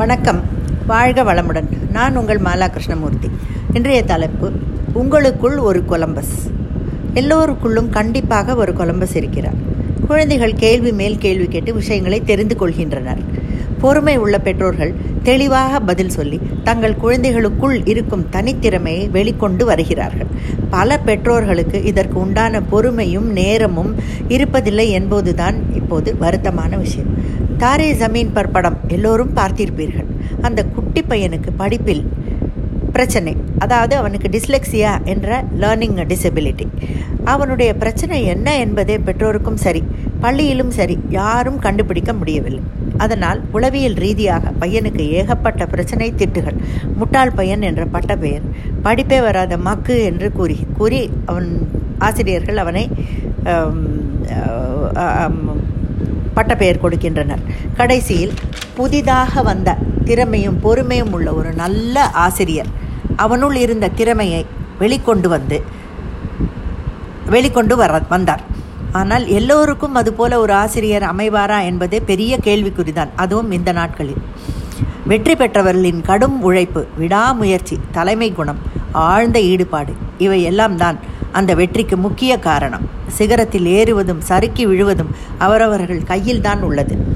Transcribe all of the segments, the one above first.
வணக்கம். வாழ்க வளமுடன். நான் உங்கள் மாலா கிருஷ்ணமூர்த்தி இன்றைய தலைப்பு உங்களுக்குள் ஒரு கொலம்பஸ். எல்லோருக்குள்ளும் கண்டிப்பாக ஒரு கொலம்பஸ் இருக்கிறார். குழந்தைகள் கேள்வி மேல் கேள்வி கேட்டு விஷயங்களை தெரிந்து கொள்கின்றனர். பொறுமை உள்ள பெற்றோர்கள் தெளிவாக பதில் சொல்லி தங்கள் குழந்தைகளுக்குள் இருக்கும் தனித்திறமையை வெளிக்கொண்டு வருகிறார்கள். பல பெற்றோர்களுக்கு இதற்கு உண்டான பொறுமையும் நேரமும் இருப்பதில்லை என்பதுதான் இப்போது வருத்தமான விஷயம். தாரே ஜமீன் பர் படம் எல்லோரும் பார்த்திருப்பீர்கள். அந்த குட்டி பையனுக்கு படிப்பில் பிரச்சனை. அதாவது அவனுக்கு டிஸ்லெக்சியா என்ற லேர்னிங் டிசபிலிட்டி அவனுடைய பிரச்சனை என்ன என்பதே பெற்றோருக்கும் சரி பள்ளியிலும் சரி யாரும் கண்டுபிடிக்க முடியவில்லை. அதனால் உளவியல் ரீதியாக பையனுக்கு ஏகப்பட்ட பிரச்சனை திட்டுகள். முட்டாள் பையன் என்ற பட்ட பெயர் படிப்பே வராத மக்கு என்று கூறி கூறி அவன் ஆசிரியர்கள் அவனை பட்டப்பெயர் கொடுக்கின்றனர். கடைசியில் புதிதாக வந்த திறமையும் பொறுமையும் உள்ள ஒரு நல்ல ஆசிரியர் அவனுள் இருந்த திறமையை வெளிக்கொண்டு வந்து வெளிக்கொண்டு வர வந்தார். ஆனால் எல்லோருக்கும் அதுபோல ஒரு ஆசிரியர் அமைவாரா என்பதே பெரிய கேள்விக்குறிதான். அதுவும் இந்த நாட்களில். வெற்றி பெற்றவர்களின் கடும் உழைப்பு விடாமுயற்சி தலைமை குணம் ஆழ்ந்த ஈடுபாடு இவை எல்லாம் தான் அந்த வெற்றிக்கு முக்கிய காரணம். சிகரத்தில் ஏறுவதும் சறுக்கி விழுவதும் அவரவர்கள் கையில்தான் உள்ளது.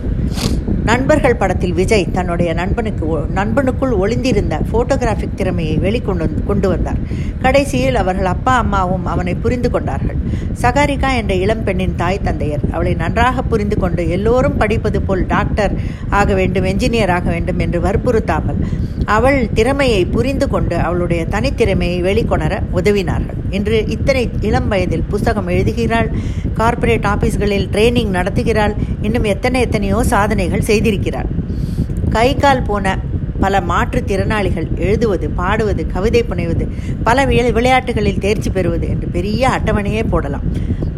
நண்பர்கள் படத்தில் விஜய் தன்னுடைய நண்பனுக்கு நண்பனுக்குள் ஒளிந்திருந்த போட்டோகிராஃபிக் திறமையை வெளிக்கொண்டு கொண்டு வந்தார். கடைசியில் அவர்கள் அப்பா அம்மாவும் அவனை புரிந்து கொண்டார்கள். சகாரிகா என்ற இளம் பெண்ணின் தாய் தந்தையர். அவளை நன்றாக புரிந்து கொண்டு எல்லோரும் படிப்பது போல் டாக்டர் ஆக வேண்டும் என்ஜினியர் ஆக வேண்டும் என்று வற்புறுத்தாமல் அவள் திறமையை புரிந்து கொண்டு அவளுடைய தனித்திறமையை வெளிக்கொணர உதவினார்கள். இன்று இத்தனை இளம் வயதில் புஸ்தகம் எழுதுகிறாள். கார்ப்பரேட் ஆஃபீஸ்களில் ட்ரைனிங் நடத்துகிறாள். இன்னும் எத்தனை எத்தனையோ சாதனைகள் செய்திருக்கிறாள். கை கால் போன பல மாற்றுத்திறனாளிகள் எழுதுவது பாடுவது கவிதை புனைவது பல விளையாட்டுகளில் தேர்ச்சி பெறுவது என்று பெரிய அட்டவணையே போடலாம்.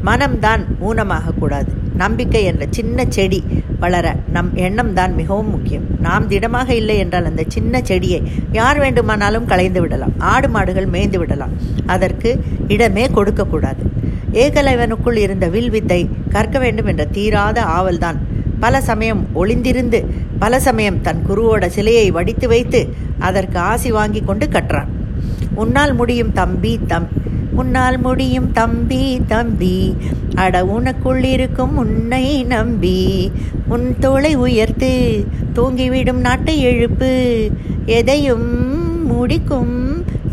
மனம்தான் ஊனமாக கூடாது. நம்பிக்கை என்ற சின்ன செடி வளர நம் எண்ணம் தான் மிகவும் முக்கியம். நாம் திடமாக இல்லை என்றால் அந்த சின்ன செடியை யார் வேண்டுமானாலும் களைந்து விடலாம். ஆடு மாடுகள் மேய்ந்து விடலாம். அதற்கு இடமே கொடுக்கக்கூடாது ஏகலைவனுக்குள் இருந்த வில் வித்தை கற்க வேண்டும் என்ற தீராத ஆவல்தான். பல சமயம் ஒளிந்திருந்து பல சமயம் தன் குருவோட சிலையை வடித்து வைத்து அதற்கு ஆசி வாங்கி கொண்டு கற்றான். உன்னால் முடியும் தம்பி தம் உன்னால் முடியும் தம்பி தம்பி. அட உனக்குள் இருக்கும் உன்னை நம்பி. உன் தோளை உயர்த்து தூங்கிவிடும் நாட்டை எழுப்பு. எதையும் முடிக்கும்.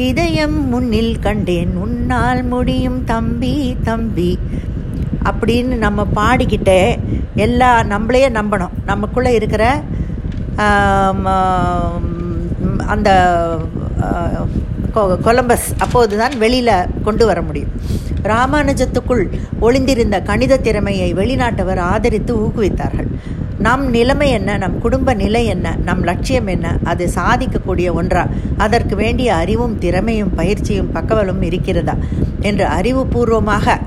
இதயம் முன்னில் கண்டேன் உன்னால் முடியும். தம்பி தம்பி. அப்படின்னு நம்ம பாடிக்கிட்டே எல்லா நம்மளையே நம்பணும். நமக்குள்ளே இருக்கிற அந்த கொலம்பஸ் அப்போது தான் வெளியில் கொண்டு வர முடியும். ராமானுஜத்துக்குள் ஒளிந்திருந்த கணித திறமையை வெளிநாட்டவர் ஆதரித்து ஊக்குவித்தார்கள். நம் நிலைமை என்ன? நம் குடும்ப நிலை என்ன? நம் லட்சியம் என்ன? அது சாதிக்கக்கூடிய ஒன்றா? அதற்கு வேண்டிய அறிவும் திறமையும் பயிற்சியும் பக்கவலும் இருக்கிறதா? என்று அறிவுபூர்வமாக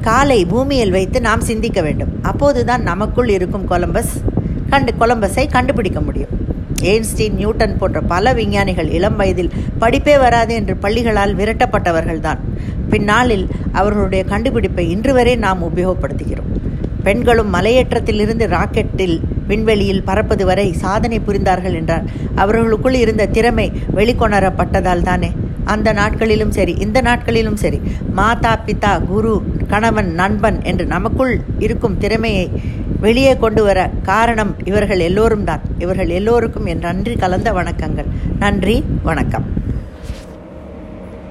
காலை பூமியில் வைத்து நாம் சிந்திக்க வேண்டும். அப்போதுதான் நமக்குள் இருக்கும் கொலம்பஸ் கண்டு கொலம்பஸை கண்டுபிடிக்க முடியும். எயின்ஸ்டீன் நியூட்டன் போன்ற பல விஞ்ஞானிகள் இளம் வயதில் படிப்பே வராது என்று பள்ளிகளால் விரட்டப்பட்டவர்கள்தான். பின்னாளில் அவர்களுடைய கண்டுபிடிப்பை இன்று வரை நாம் உபயோகப்படுத்துகிறோம். பெண்களும் மலையேற்றத்திலிருந்து ராக்கெட்டில் விண்வெளியில் பறப்பது வரை சாதனை புரிந்தார்கள் என்றால் அவர்களுக்குள் இருந்த திறமை வெளிக்கொணரப்பட்டதால் தானே. அந்த நாட்களிலும் சரி இந்த நாட்களிலும் சரி மாதா பிதா குரு கணவன் நண்பன் என்று நமக்குள் இருக்கும் திறமையை வெளியே கொண்டு வர காரணம் இவர்கள் எல்லோரும் தான் இவர்கள் எல்லோருக்கும் என் நன்றி கலந்த வணக்கங்கள். நன்றி வணக்கம்.